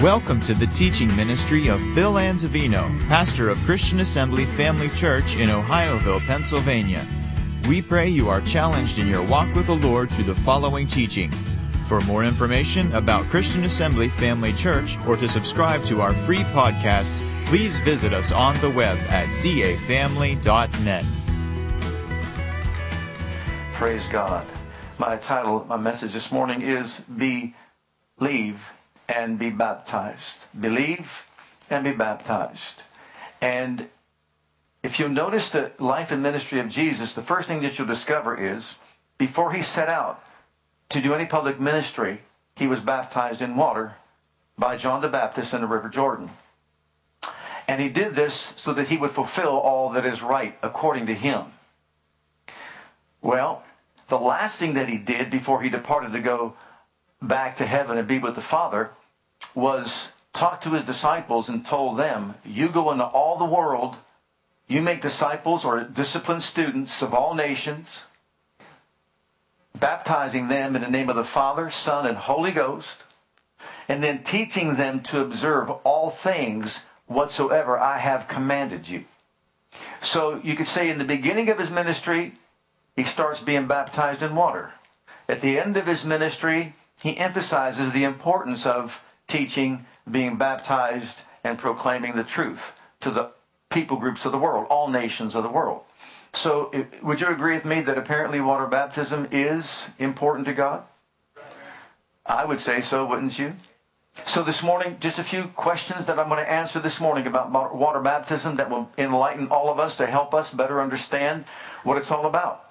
Welcome to the teaching ministry of Bill Anzavino, pastor of Christian Assembly Family Church in Ohioville, Pennsylvania. We pray you are challenged in your walk with the Lord through the following teaching. For more information about Christian Assembly Family Church or to subscribe to our free podcasts, please visit us on the web at cafamily.net. Praise God. My title, my message this morning is Believe and Be Baptized. Believe and be baptized. And if you notice the life and ministry of Jesus, the first thing that you'll discover is before he set out to do any public ministry, he was baptized in water by John the Baptist in the River Jordan. And he did this so that he would fulfill all that is right according to him. Well, the last thing that he did before he departed to go back to heaven and be with the Father was talked to his disciples and told them, You go into all the world, you make disciples or disciplined students of all nations, baptizing them in the name of the Father, Son, and Holy Ghost, and then teaching them to observe all things whatsoever I have commanded you. So you could say in the beginning of his ministry, he starts being baptized in water. At the end of his ministry, he emphasizes the importance of teaching, being baptized, and proclaiming the truth to the people groups of the world, all nations of the world. So, would you agree with me that apparently water baptism is important to God? I would say so, wouldn't you? So, this morning, just a few questions that I'm going to answer this morning about water baptism that will enlighten all of us to help us better understand what it's all about.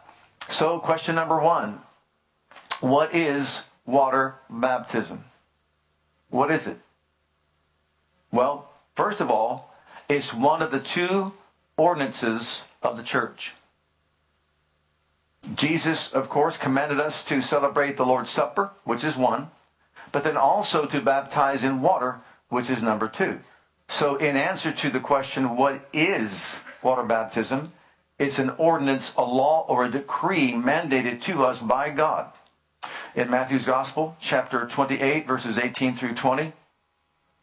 So, question number one What is water baptism? What is it? Well, first of all, it's one of the two ordinances of the church. Jesus, of course, commanded us to celebrate the Lord's Supper, which is one, but then also to baptize in water, which is number two. So, in answer to the question, what is water baptism? It's an ordinance, a law, or a decree mandated to us by God. In Matthew's Gospel, chapter 28, verses 18 through 20,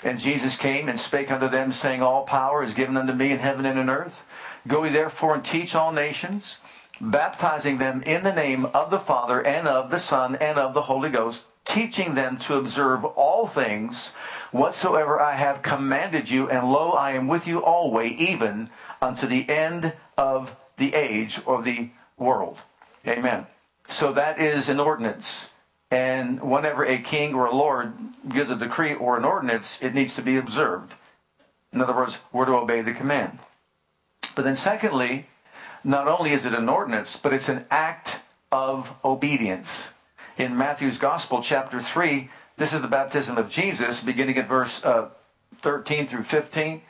and Jesus came and spake unto them, saying, All power is given unto me in heaven and in earth. Go ye therefore and teach all nations, baptizing them in the name of the Father and of the Son and of the Holy Ghost, teaching them to observe all things whatsoever I have commanded you, and lo, I am with you always, even unto the end of the age or the world. Amen. So that is an ordinance. And whenever a king or a lord gives a decree or an ordinance, it needs to be observed. In other words, we're to obey the command. But then, secondly, not only is it an ordinance, but it's an act of obedience. In Matthew's Gospel, chapter 3, this is the baptism of Jesus, beginning at verse uh, 13 through 15.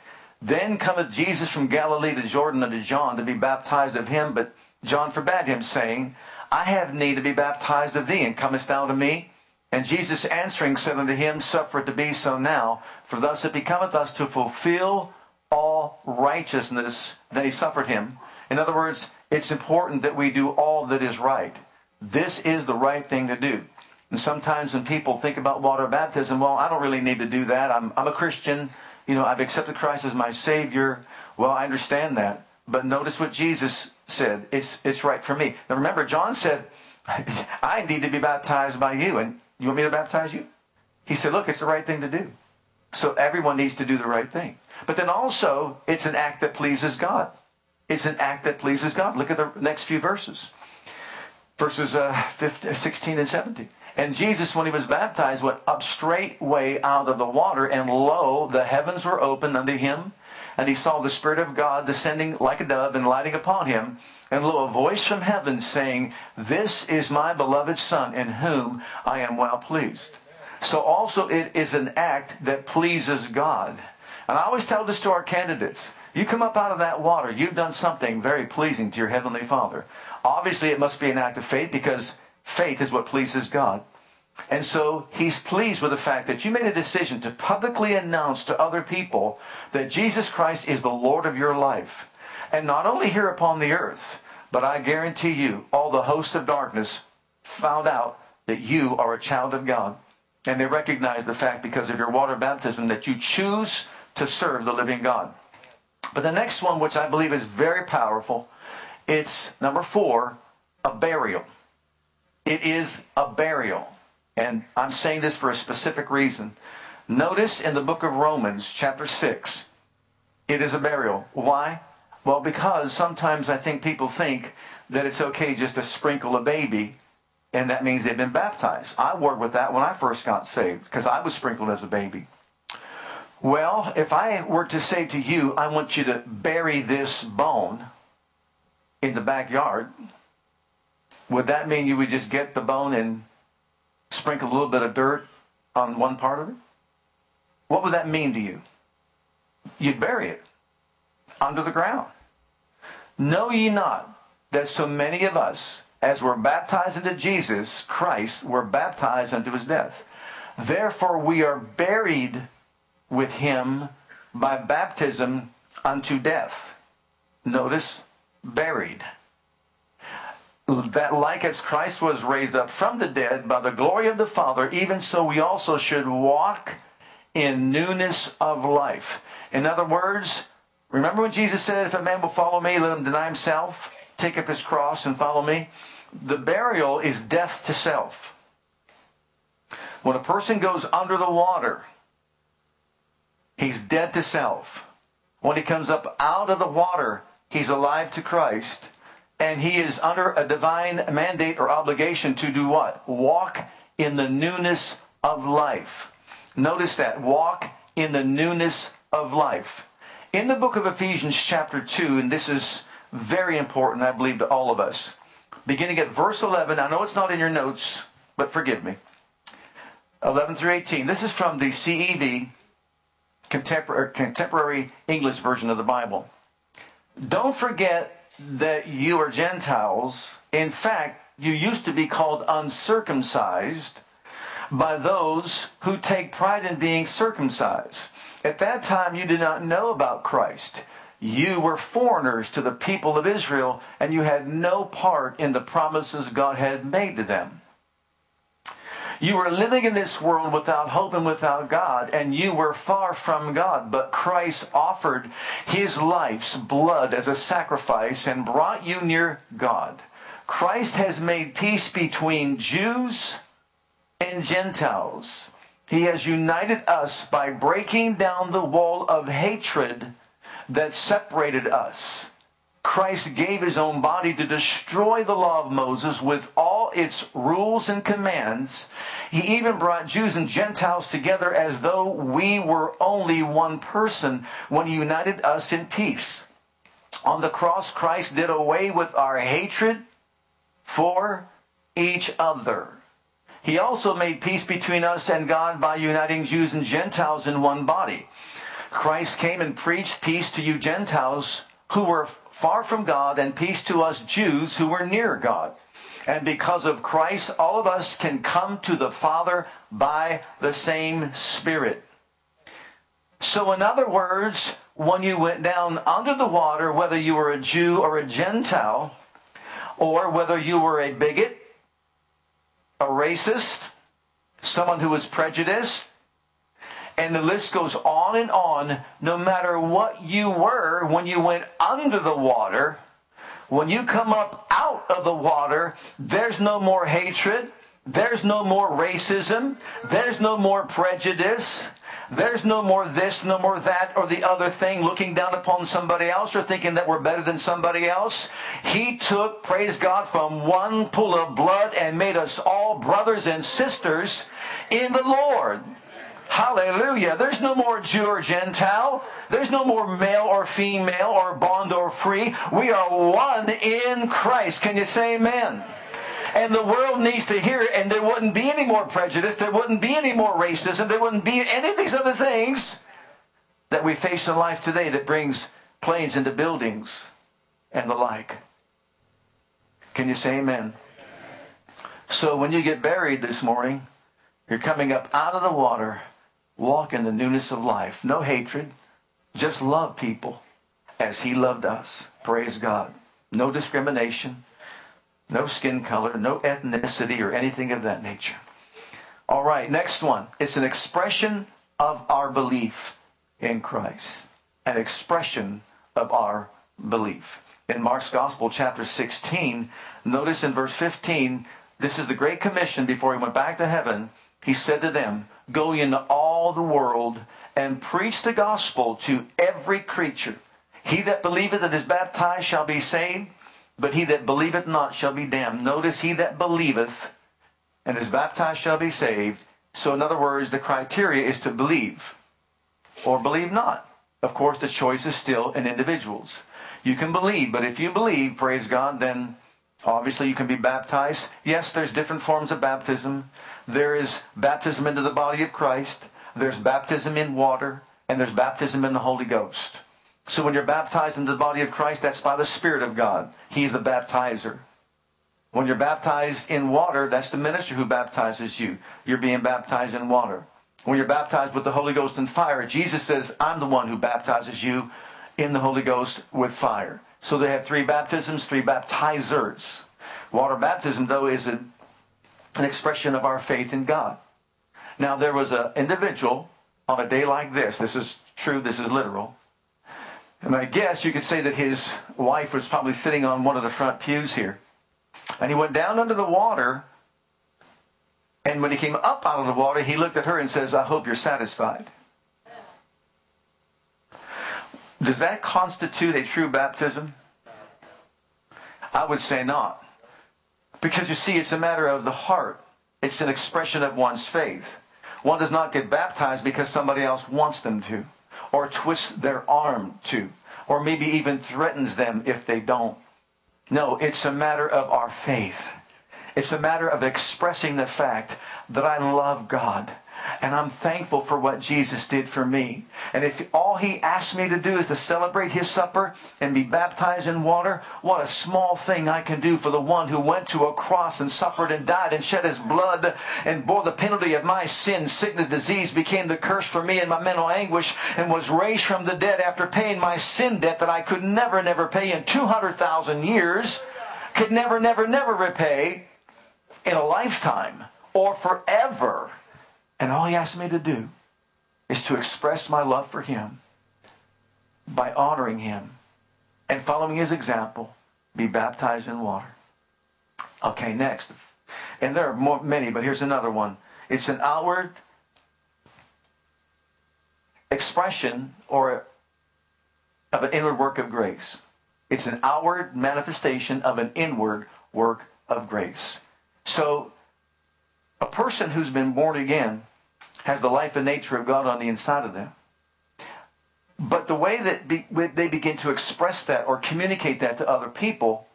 Then cometh Jesus from Galilee to Jordan unto John to be baptized of him, but John forbade him, saying, I have need to be baptized of thee, and comest thou to me? And Jesus answering said unto him, Suffer it to be so now, for thus it becometh us to fulfill all righteousness. Then he suffered him. In other words, it's important that we do all that is right. This is the right thing to do. And sometimes when people think about water baptism, well, I don't really need to do that. I'm, I'm a Christian you know, I've accepted Christ as my Savior. Well, I understand that. But notice what Jesus said. It's, it's right for me. Now remember, John said, I need to be baptized by you. And you want me to baptize you? He said, look, it's the right thing to do. So everyone needs to do the right thing. But then also, it's an act that pleases God. It's an act that pleases God. Look at the next few verses. Verses uh, 15, 16 and 17. And Jesus, when he was baptized, went up straightway out of the water, and lo, the heavens were opened unto him. And he saw the Spirit of God descending like a dove and lighting upon him. And lo, a voice from heaven saying, This is my beloved Son, in whom I am well pleased. So also it is an act that pleases God. And I always tell this to our candidates. You come up out of that water, you've done something very pleasing to your Heavenly Father. Obviously, it must be an act of faith because Faith is what pleases God. And so he's pleased with the fact that you made a decision to publicly announce to other people that Jesus Christ is the Lord of your life. And not only here upon the earth, but I guarantee you, all the hosts of darkness found out that you are a child of God. And they recognize the fact because of your water baptism that you choose to serve the living God. But the next one, which I believe is very powerful, it's number four, a burial. It is a burial. And I'm saying this for a specific reason. Notice in the book of Romans, chapter 6, it is a burial. Why? Well, because sometimes I think people think that it's okay just to sprinkle a baby and that means they've been baptized. I worked with that when I first got saved because I was sprinkled as a baby. Well, if I were to say to you, I want you to bury this bone in the backyard, would that mean you would just get the bone and sprinkle a little bit of dirt on one part of it? What would that mean to you? You'd bury it under the ground. Know ye not that so many of us as we're baptized into Jesus Christ, we're baptized unto his death. Therefore, we are buried with him by baptism unto death. Notice, buried. That like as Christ was raised up from the dead by the glory of the Father, even so we also should walk in newness of life. In other words, remember when Jesus said, If a man will follow me, let him deny himself, take up his cross, and follow me? the burial is death to self. When a person goes under the water, he's dead to self. When he comes up out of the water, he's alive to Christ. And he is under a divine mandate or obligation to do what? Walk in the newness of life. Notice that. Walk in the newness of life. In the book of Ephesians, chapter 2, and this is very important, I believe, to all of us beginning at verse 11. I know it's not in your notes, but forgive me. 11 through 18. This is from the CEV, contemporary, contemporary English version of the Bible. Don't forget that you are Gentiles. In fact, you used to be called uncircumcised by those who take pride in being circumcised. At that time, you did not know about Christ. You were foreigners to the people of Israel, and you had no part in the promises God had made to them. You were living in this world without hope and without God, and you were far from God. But Christ offered his life's blood as a sacrifice and brought you near God. Christ has made peace between Jews and Gentiles. He has united us by breaking down the wall of hatred that separated us. Christ gave his own body to destroy the law of Moses with all its rules and commands. He even brought Jews and Gentiles together as though we were only one person when he united us in peace. On the cross, Christ did away with our hatred for each other. He also made peace between us and God by uniting Jews and Gentiles in one body. Christ came and preached peace to you Gentiles who were far from God and peace to us Jews who were near God. And because of Christ, all of us can come to the Father by the same Spirit. So, in other words, when you went down under the water, whether you were a Jew or a Gentile, or whether you were a bigot, a racist, someone who was prejudiced, and the list goes on and on. No matter what you were when you went under the water, when you come up out of the water, there's no more hatred. There's no more racism. There's no more prejudice. There's no more this, no more that, or the other thing, looking down upon somebody else or thinking that we're better than somebody else. He took, praise God, from one pool of blood and made us all brothers and sisters in the Lord. Hallelujah. There's no more Jew or Gentile. There's no more male or female or bond or free. We are one in Christ. Can you say amen? And the world needs to hear it, and there wouldn't be any more prejudice. There wouldn't be any more racism. There wouldn't be any of these other things that we face in life today that brings planes into buildings and the like. Can you say amen? So when you get buried this morning, you're coming up out of the water walk in the newness of life. No hatred, just love people as He loved us. Praise God. No discrimination, no skin color, no ethnicity, or anything of that nature. All right, next one. It's an expression of our belief in Christ. An expression of our belief. In Mark's Gospel, chapter 16, notice in verse 15, this is the Great Commission before he went back to heaven. He said to them, Go into all the world and preach the gospel to every creature. He that believeth and is baptized shall be saved, but he that believeth not shall be damned. Notice, he that believeth and is baptized shall be saved. So, in other words, the criteria is to believe or believe not. Of course, the choice is still in individuals. You can believe, but if you believe, praise God, then obviously you can be baptized. Yes, there's different forms of baptism. There is baptism into the body of Christ, there's baptism in water, and there's baptism in the Holy Ghost. So when you're baptized into the body of Christ, that's by the Spirit of God. He's the baptizer. When you're baptized in water, that's the minister who baptizes you. You're being baptized in water. When you're baptized with the Holy Ghost and fire, Jesus says, I'm the one who baptizes you in the Holy Ghost with fire. So they have three baptisms, three baptizers. Water baptism, though, is a, an expression of our faith in God. Now, there was an individual on a day like this. This is true, this is literal. And I guess you could say that his wife was probably sitting on one of the front pews here. And he went down under the water. And when he came up out of the water, he looked at her and says, I hope you're satisfied. Does that constitute a true baptism? I would say not. Because you see, it's a matter of the heart. It's an expression of one's faith. One does not get baptized because somebody else wants them to, or twists their arm to, or maybe even threatens them if they don't. No, it's a matter of our faith. It's a matter of expressing the fact that I love God and I'm thankful for what Jesus did for me. And if all he asked me to do is to celebrate his supper and be baptized in water, what a small thing I can do for the one who went to a cross and suffered and died and shed his blood and bore the penalty of my sin, sickness, disease, became the curse for me and my mental anguish, and was raised from the dead after paying my sin debt that I could never, never pay in 200,000 years, could never, never, never repay in a lifetime or forever. And all he asks me to do is to express my love for him by honoring him and following his example, be baptized in water. Okay, next. And there are more, many, but here's another one. It's an outward expression or of an inward work of grace. It's an outward manifestation of an inward work of grace. So, a person who's been born again has the life and nature of God on the inside of them. But the way that be, they begin to express that or communicate that to other people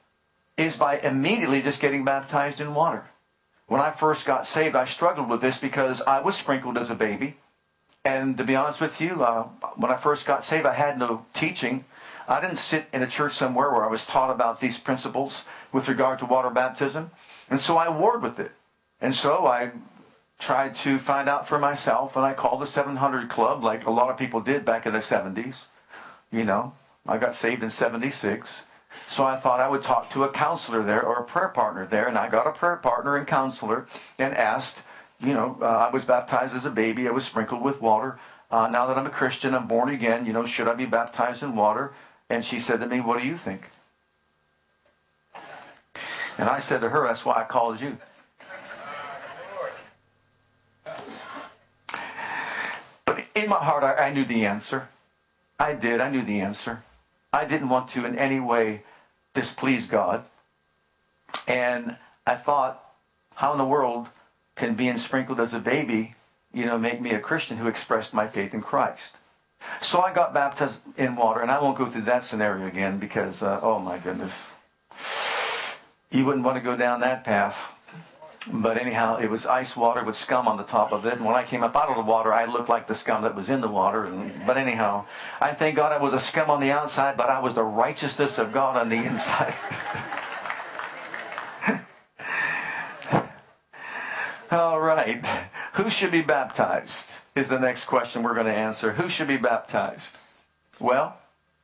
is by immediately just getting baptized in water. When I first got saved, I struggled with this because I was sprinkled as a baby. And to be honest with you, uh, when I first got saved, I had no teaching. I didn't sit in a church somewhere where I was taught about these principles with regard to water baptism. And so I warred with it. And so I tried to find out for myself, and I called the 700 Club like a lot of people did back in the 70s. You know, I got saved in 76. So I thought I would talk to a counselor there or a prayer partner there, and I got a prayer partner and counselor and asked, you know, uh, I was baptized as a baby, I was sprinkled with water. Uh, now that I'm a Christian, I'm born again, you know, should I be baptized in water? And she said to me, What do you think? And I said to her, That's why I called you. In my heart, I, I knew the answer. I did. I knew the answer. I didn't want to in any way displease God. And I thought, how in the world can being sprinkled as a baby, you know, make me a Christian who expressed my faith in Christ? So I got baptized in water, and I won't go through that scenario again because, uh, oh my goodness, you wouldn't want to go down that path. But anyhow, it was ice water with scum on the top of it. And when I came up out of the water, I looked like the scum that was in the water. And, but anyhow, I thank God I was a scum on the outside, but I was the righteousness of God on the inside. All right. Who should be baptized? Is the next question we're going to answer. Who should be baptized? Well,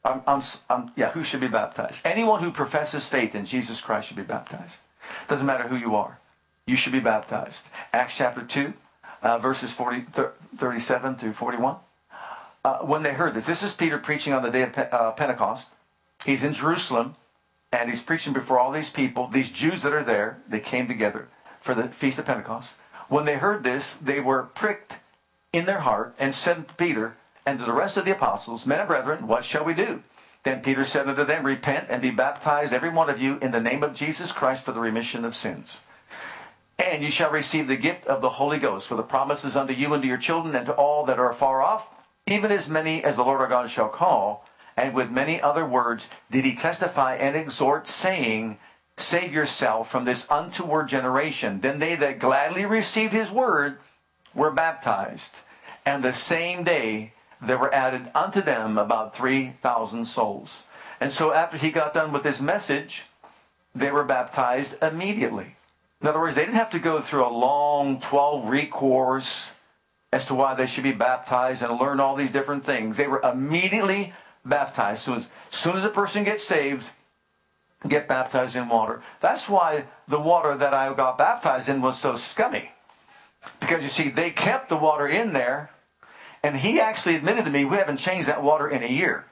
I'm, I'm, I'm, yeah, who should be baptized? Anyone who professes faith in Jesus Christ should be baptized. Doesn't matter who you are you should be baptized. Acts chapter 2, uh, verses 40, 37 through 41. Uh, when they heard this, this is Peter preaching on the day of Pe- uh, Pentecost. He's in Jerusalem and he's preaching before all these people, these Jews that are there. They came together for the Feast of Pentecost. When they heard this, they were pricked in their heart and said to Peter and to the rest of the apostles, Men and brethren, what shall we do? Then Peter said unto them, Repent and be baptized, every one of you, in the name of Jesus Christ for the remission of sins. And you shall receive the gift of the Holy Ghost, for the promises unto you and to your children and to all that are far off, even as many as the Lord our God shall call. And with many other words did he testify and exhort, saying, Save yourself from this untoward generation. Then they that gladly received his word were baptized. And the same day there were added unto them about 3,000 souls. And so after he got done with his message, they were baptized immediately. In other words, they didn't have to go through a long 12 week course as to why they should be baptized and learn all these different things. They were immediately baptized. Soon as, soon as a person gets saved, get baptized in water. That's why the water that I got baptized in was so scummy. Because you see, they kept the water in there, and he actually admitted to me, we haven't changed that water in a year.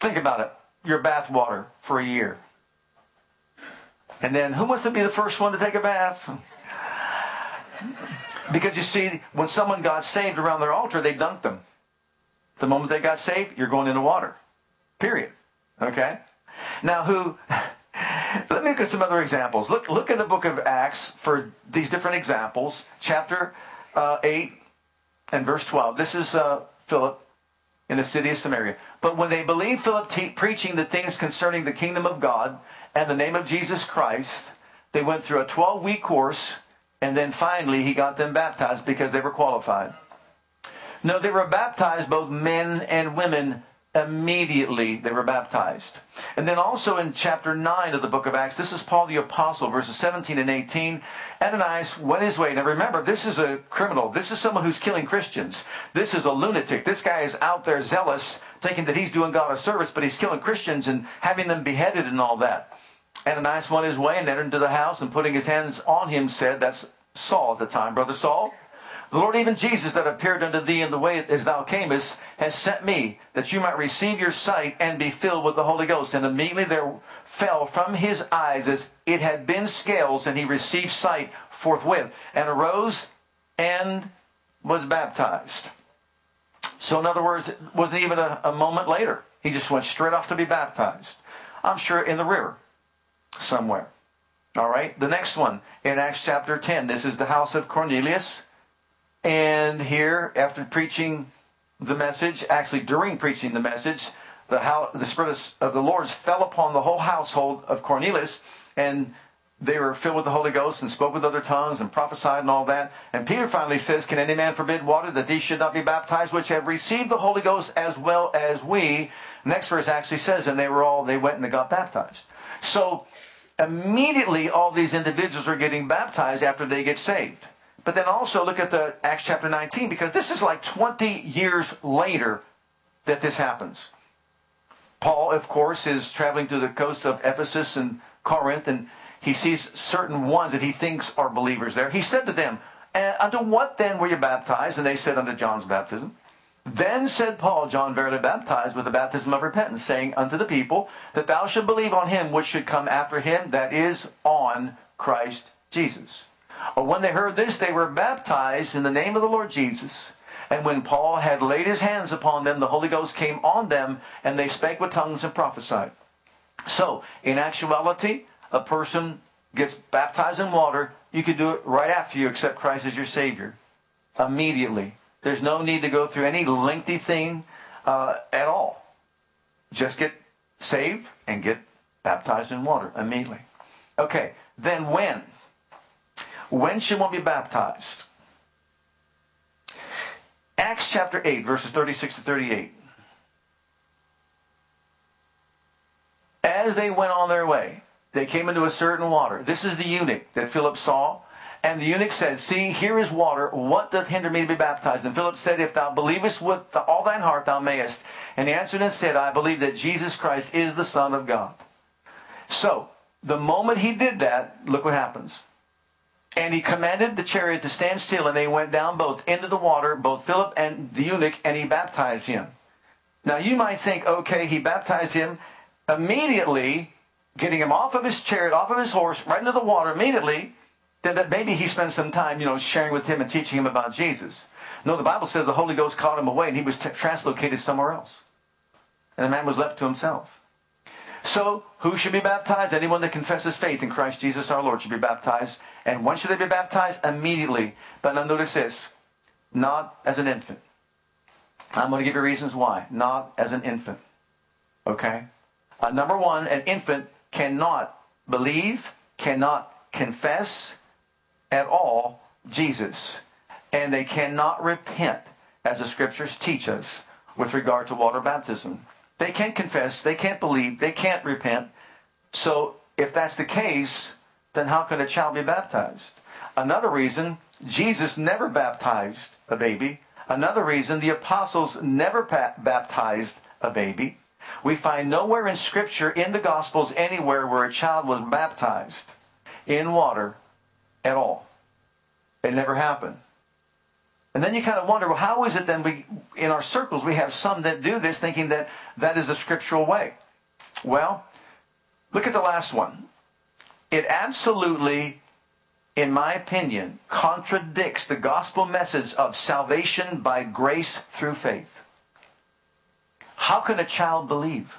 Think about it. Your bath water for a year. And then who wants to be the first one to take a bath? Because you see, when someone got saved around their altar, they dunked them. The moment they got saved, you're going into water. Period. Okay? Now, who. Let me look at some other examples. Look, look in the book of Acts for these different examples. Chapter uh, 8 and verse 12. This is uh, Philip in the city of Samaria. But when they believed Philip te- preaching the things concerning the kingdom of God and the name of Jesus Christ, they went through a 12 week course, and then finally he got them baptized because they were qualified. No, they were baptized, both men and women, immediately they were baptized. And then also in chapter 9 of the book of Acts, this is Paul the Apostle, verses 17 and 18. Ananias went his way. Now remember, this is a criminal. This is someone who's killing Christians. This is a lunatic. This guy is out there zealous, thinking that he's doing God a service, but he's killing Christians and having them beheaded and all that. Ananias went his way and entered into the house and putting his hands on him said, That's Saul at the time, Brother Saul. The Lord, even Jesus, that appeared unto thee in the way as thou camest, has sent me, that you might receive your sight and be filled with the Holy Ghost. And immediately there fell from his eyes as it had been scales, and he received sight forthwith, and arose and was baptized. So, in other words, it wasn't even a, a moment later. He just went straight off to be baptized. I'm sure in the river somewhere. All right, the next one in Acts chapter 10. This is the house of Cornelius. And here, after preaching the message, actually during preaching the message, the, how, the Spirit of the Lord fell upon the whole household of Cornelius, and they were filled with the Holy Ghost and spoke with other tongues and prophesied and all that. And Peter finally says, Can any man forbid water that these should not be baptized, which have received the Holy Ghost as well as we? Next verse actually says, And they were all, they went and they got baptized. So immediately all these individuals are getting baptized after they get saved. But then also look at the Acts chapter 19 because this is like 20 years later that this happens. Paul, of course, is traveling through the coast of Ephesus and Corinth, and he sees certain ones that he thinks are believers there. He said to them, eh, Unto what then were you baptized? And they said, Unto John's baptism. Then said Paul, John verily baptized with the baptism of repentance, saying unto the people, that thou should believe on him which should come after him, that is, on Christ Jesus. When they heard this, they were baptized in the name of the Lord Jesus. And when Paul had laid his hands upon them, the Holy Ghost came on them, and they spake with tongues and prophesied. So, in actuality, a person gets baptized in water. You can do it right after you accept Christ as your Savior. Immediately. There's no need to go through any lengthy thing uh, at all. Just get saved and get baptized in water immediately. Okay, then when? When should one be baptized? Acts chapter 8, verses 36 to 38. As they went on their way, they came into a certain water. This is the eunuch that Philip saw. And the eunuch said, See, here is water. What doth hinder me to be baptized? And Philip said, If thou believest with all thine heart, thou mayest. And he answered and said, I believe that Jesus Christ is the Son of God. So, the moment he did that, look what happens. And he commanded the chariot to stand still, and they went down both into the water, both Philip and the eunuch, and he baptized him. Now you might think, okay, he baptized him immediately, getting him off of his chariot, off of his horse, right into the water immediately. Then that maybe he spent some time, you know, sharing with him and teaching him about Jesus. No, the Bible says the Holy Ghost caught him away and he was t- translocated somewhere else. And the man was left to himself. So, who should be baptized? Anyone that confesses faith in Christ Jesus our Lord should be baptized. And when should they be baptized? Immediately. But now notice this not as an infant. I'm going to give you reasons why. Not as an infant. Okay? Uh, number one, an infant cannot believe, cannot confess at all Jesus. And they cannot repent, as the scriptures teach us, with regard to water baptism. They can't confess, they can't believe, they can't repent. So, if that's the case, then how can a child be baptized? Another reason, Jesus never baptized a baby. Another reason, the apostles never baptized a baby. We find nowhere in Scripture, in the Gospels, anywhere where a child was baptized in water at all. It never happened. And then you kind of wonder, well, how is it then we, in our circles, we have some that do this thinking that that is a scriptural way? Well, look at the last one. It absolutely, in my opinion, contradicts the gospel message of salvation by grace through faith. How can a child believe?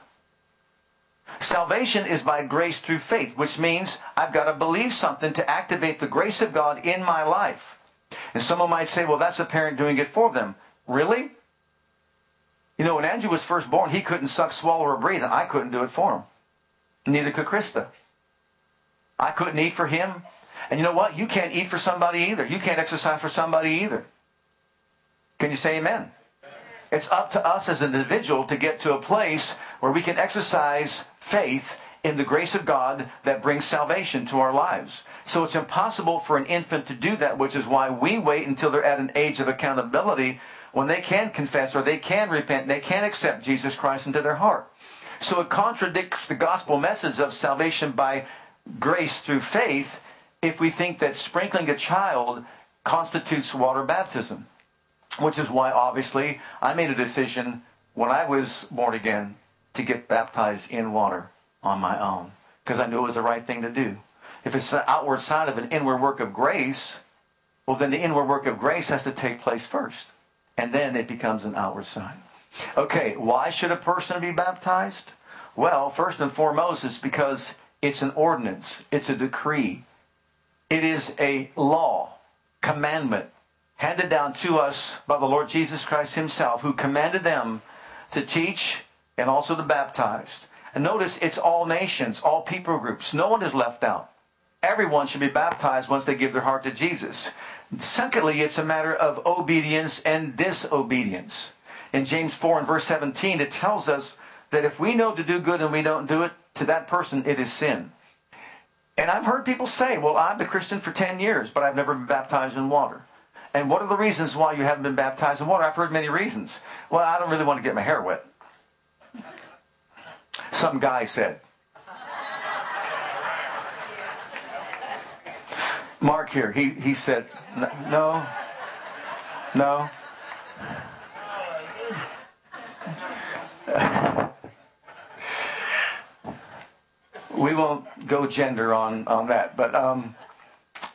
Salvation is by grace through faith, which means I've got to believe something to activate the grace of God in my life. And someone might say, well, that's a parent doing it for them. Really? You know, when Andrew was first born, he couldn't suck, swallow, or breathe, and I couldn't do it for him. Neither could Krista. I couldn't eat for him. And you know what? You can't eat for somebody either. You can't exercise for somebody either. Can you say amen? It's up to us as an individual to get to a place where we can exercise faith in the grace of God that brings salvation to our lives. So it's impossible for an infant to do that, which is why we wait until they're at an age of accountability when they can confess or they can repent, and they can accept Jesus Christ into their heart. So it contradicts the gospel message of salvation by grace through faith if we think that sprinkling a child constitutes water baptism. Which is why, obviously, I made a decision when I was born again to get baptized in water on my own because I knew it was the right thing to do. If it's the outward sign of an inward work of grace, well, then the inward work of grace has to take place first. And then it becomes an outward sign. Okay, why should a person be baptized? Well, first and foremost, it's because it's an ordinance, it's a decree, it is a law, commandment handed down to us by the Lord Jesus Christ Himself, who commanded them to teach and also the baptized. And notice it's all nations, all people groups. No one is left out. Everyone should be baptized once they give their heart to Jesus. Secondly, it's a matter of obedience and disobedience. In James 4 and verse 17, it tells us that if we know to do good and we don't do it, to that person it is sin. And I've heard people say, well, I've been a Christian for 10 years, but I've never been baptized in water. And what are the reasons why you haven't been baptized in water? I've heard many reasons. Well, I don't really want to get my hair wet. Some guy said. Mark here, he, he said, no, no. we won't go gender on, on that, but um,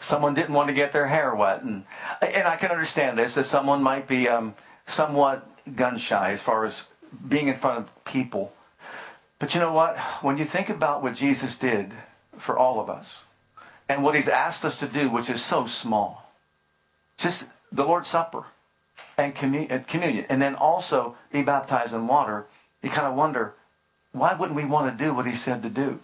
someone didn't want to get their hair wet. And, and I can understand this, that someone might be um, somewhat gun shy as far as being in front of people. But you know what? When you think about what Jesus did for all of us and what he's asked us to do, which is so small, just the Lord's Supper and communion, and then also be baptized in water, you kind of wonder, why wouldn't we want to do what he said to do?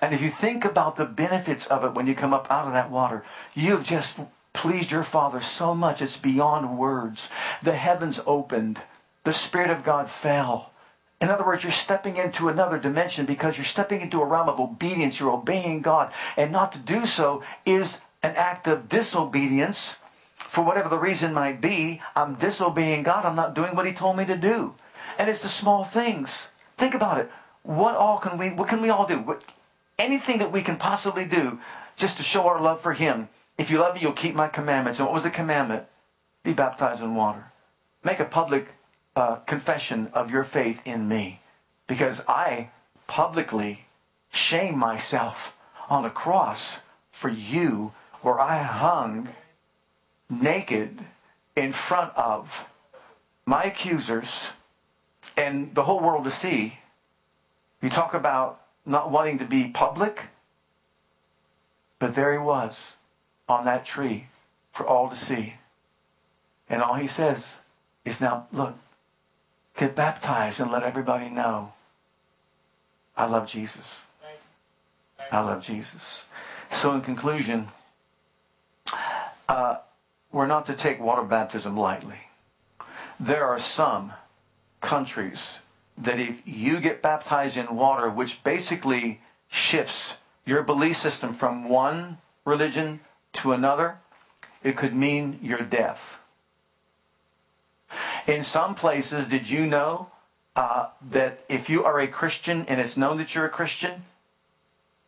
And if you think about the benefits of it when you come up out of that water, you've just pleased your Father so much it's beyond words. The heavens opened, the Spirit of God fell. In other words, you're stepping into another dimension because you're stepping into a realm of obedience. You're obeying God. And not to do so is an act of disobedience. For whatever the reason might be, I'm disobeying God. I'm not doing what He told me to do. And it's the small things. Think about it. What all can we, what can we all do? What, anything that we can possibly do just to show our love for Him If you love me, you'll keep my commandments. And what was the commandment? Be baptized in water. Make a public uh, confession of your faith in me. Because I publicly shame myself on a cross for you where I hung naked in front of my accusers and the whole world to see. You talk about not wanting to be public, but there he was on that tree for all to see. And all he says is now, look, get baptized and let everybody know I love Jesus. I love Jesus. So, in conclusion, uh, we're not to take water baptism lightly. There are some countries that if you get baptized in water, which basically shifts your belief system from one religion to another, it could mean your death. In some places, did you know uh, that if you are a Christian and it's known that you're a Christian,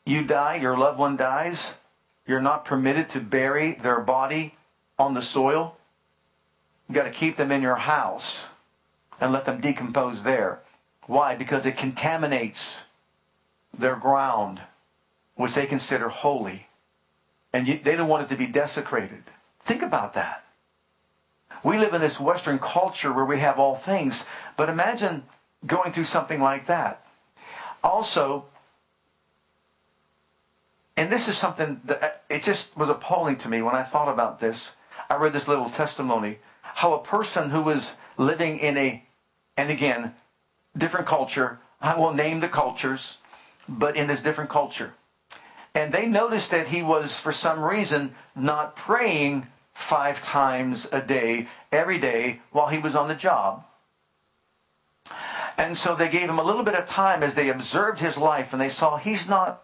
you die, your loved one dies, you're not permitted to bury their body on the soil. You got to keep them in your house and let them decompose there. Why? Because it contaminates their ground, which they consider holy. And you, they don't want it to be desecrated. Think about that. We live in this Western culture where we have all things, but imagine going through something like that. Also, and this is something that uh, it just was appalling to me when I thought about this. I read this little testimony how a person who was living in a, and again, different culture, I will name the cultures, but in this different culture. And they noticed that he was, for some reason, not praying five times a day, every day, while he was on the job. And so they gave him a little bit of time as they observed his life and they saw he's not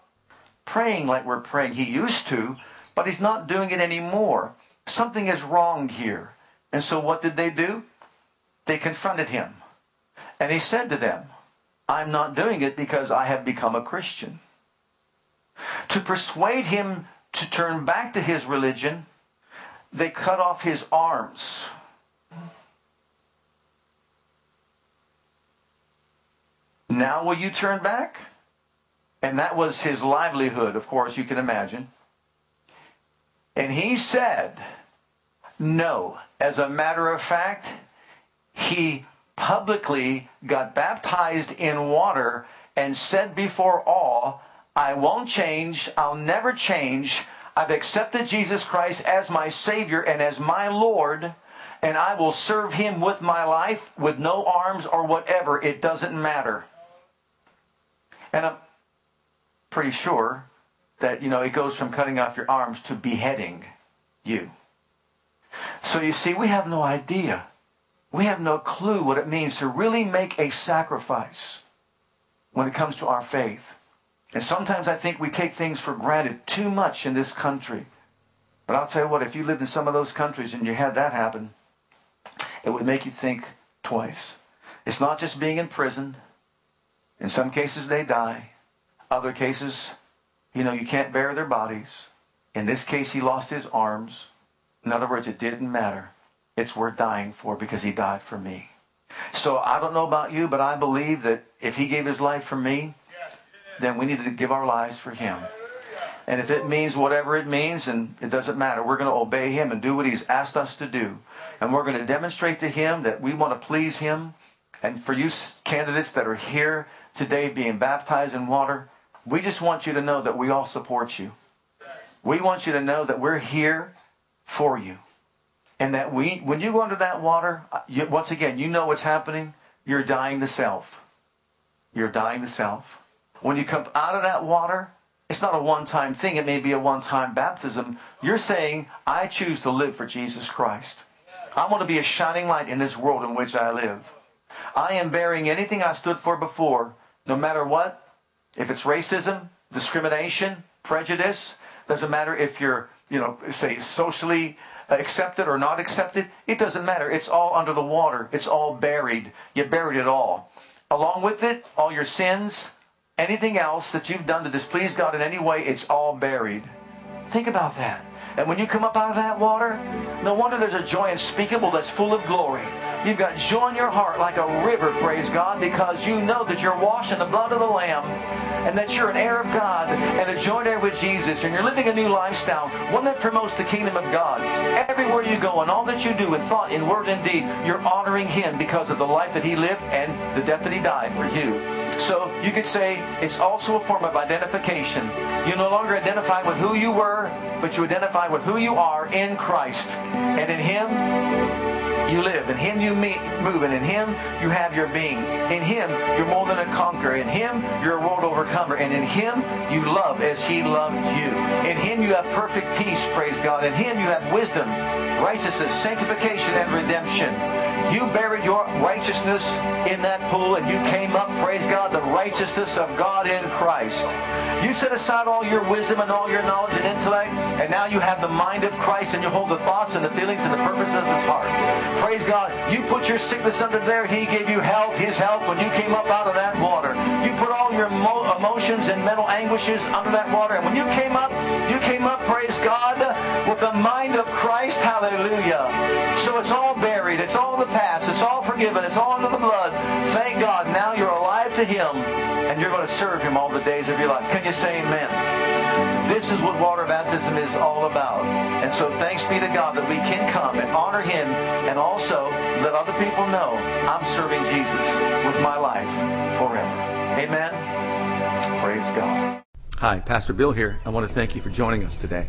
praying like we're praying. He used to, but he's not doing it anymore. Something is wrong here. And so what did they do? They confronted him. And he said to them, I'm not doing it because I have become a Christian. To persuade him to turn back to his religion, they cut off his arms. Now will you turn back? And that was his livelihood, of course, you can imagine. And he said, no. As a matter of fact, he publicly got baptized in water and said before all, I won't change. I'll never change. I've accepted Jesus Christ as my Savior and as my Lord, and I will serve Him with my life, with no arms or whatever. It doesn't matter. And I'm pretty sure that, you know, it goes from cutting off your arms to beheading you. So you see, we have no idea. We have no clue what it means to really make a sacrifice when it comes to our faith. And sometimes I think we take things for granted too much in this country. But I'll tell you what, if you lived in some of those countries and you had that happen, it would make you think twice. It's not just being in prison. In some cases, they die. Other cases, you know, you can't bury their bodies. In this case, he lost his arms. In other words, it didn't matter. It's worth dying for because he died for me. So I don't know about you, but I believe that if he gave his life for me, then we need to give our lives for him. And if it means whatever it means, and it doesn't matter, we're going to obey him and do what he's asked us to do. And we're going to demonstrate to him that we want to please him. And for you candidates that are here today being baptized in water, we just want you to know that we all support you. We want you to know that we're here for you. And that we, when you go under that water, uh, you, once again, you know what's happening. You're dying to self. You're dying to self. When you come out of that water, it's not a one time thing. It may be a one time baptism. You're saying, I choose to live for Jesus Christ. I want to be a shining light in this world in which I live. I am bearing anything I stood for before, no matter what. If it's racism, discrimination, prejudice, doesn't matter if you're, you know, say socially accepted or not accepted. It doesn't matter. It's all under the water. It's all buried. You buried it all. Along with it, all your sins, anything else that you've done to displease God in any way, it's all buried. Think about that. And when you come up out of that water, no wonder there's a joy unspeakable that's full of glory. You've got joy in your heart like a river, praise God, because you know that you're washed in the blood of the Lamb and that you're an heir of God and a joint heir with Jesus and you're living a new lifestyle, one that promotes the kingdom of God. Everywhere you go and all that you do in thought, in word, and deed, you're honoring Him because of the life that He lived and the death that He died for you. So you could say it's also a form of identification. You no longer identify with who you were, but you identify with who you are in Christ. And in Him, you live. In Him you move, and in Him you have your being. In Him you're more than a conqueror. In Him you're a world overcomer. And in Him you love as He loved you. In Him you have perfect peace, praise God. In Him you have wisdom, righteousness, sanctification, and redemption. You buried your righteousness in that pool and you came up, praise God, the righteousness of God in Christ. You set aside all your wisdom and all your knowledge and intellect, and now you have the mind of Christ and you hold the thoughts and the feelings and the purposes of his heart. Praise God. You put your sickness under there. He gave you health, his help, when you came up out of that water. You put all your emotions and mental anguishes under that water. And when you came up, you came up, praise God, with the mind of Christ. Hallelujah. It's all buried. It's all in the past. It's all forgiven. It's all under the blood. Thank God. Now you're alive to Him and you're going to serve Him all the days of your life. Can you say amen? This is what water baptism is all about. And so thanks be to God that we can come and honor Him and also let other people know I'm serving Jesus with my life forever. Amen. Praise God. Hi, Pastor Bill here. I want to thank you for joining us today.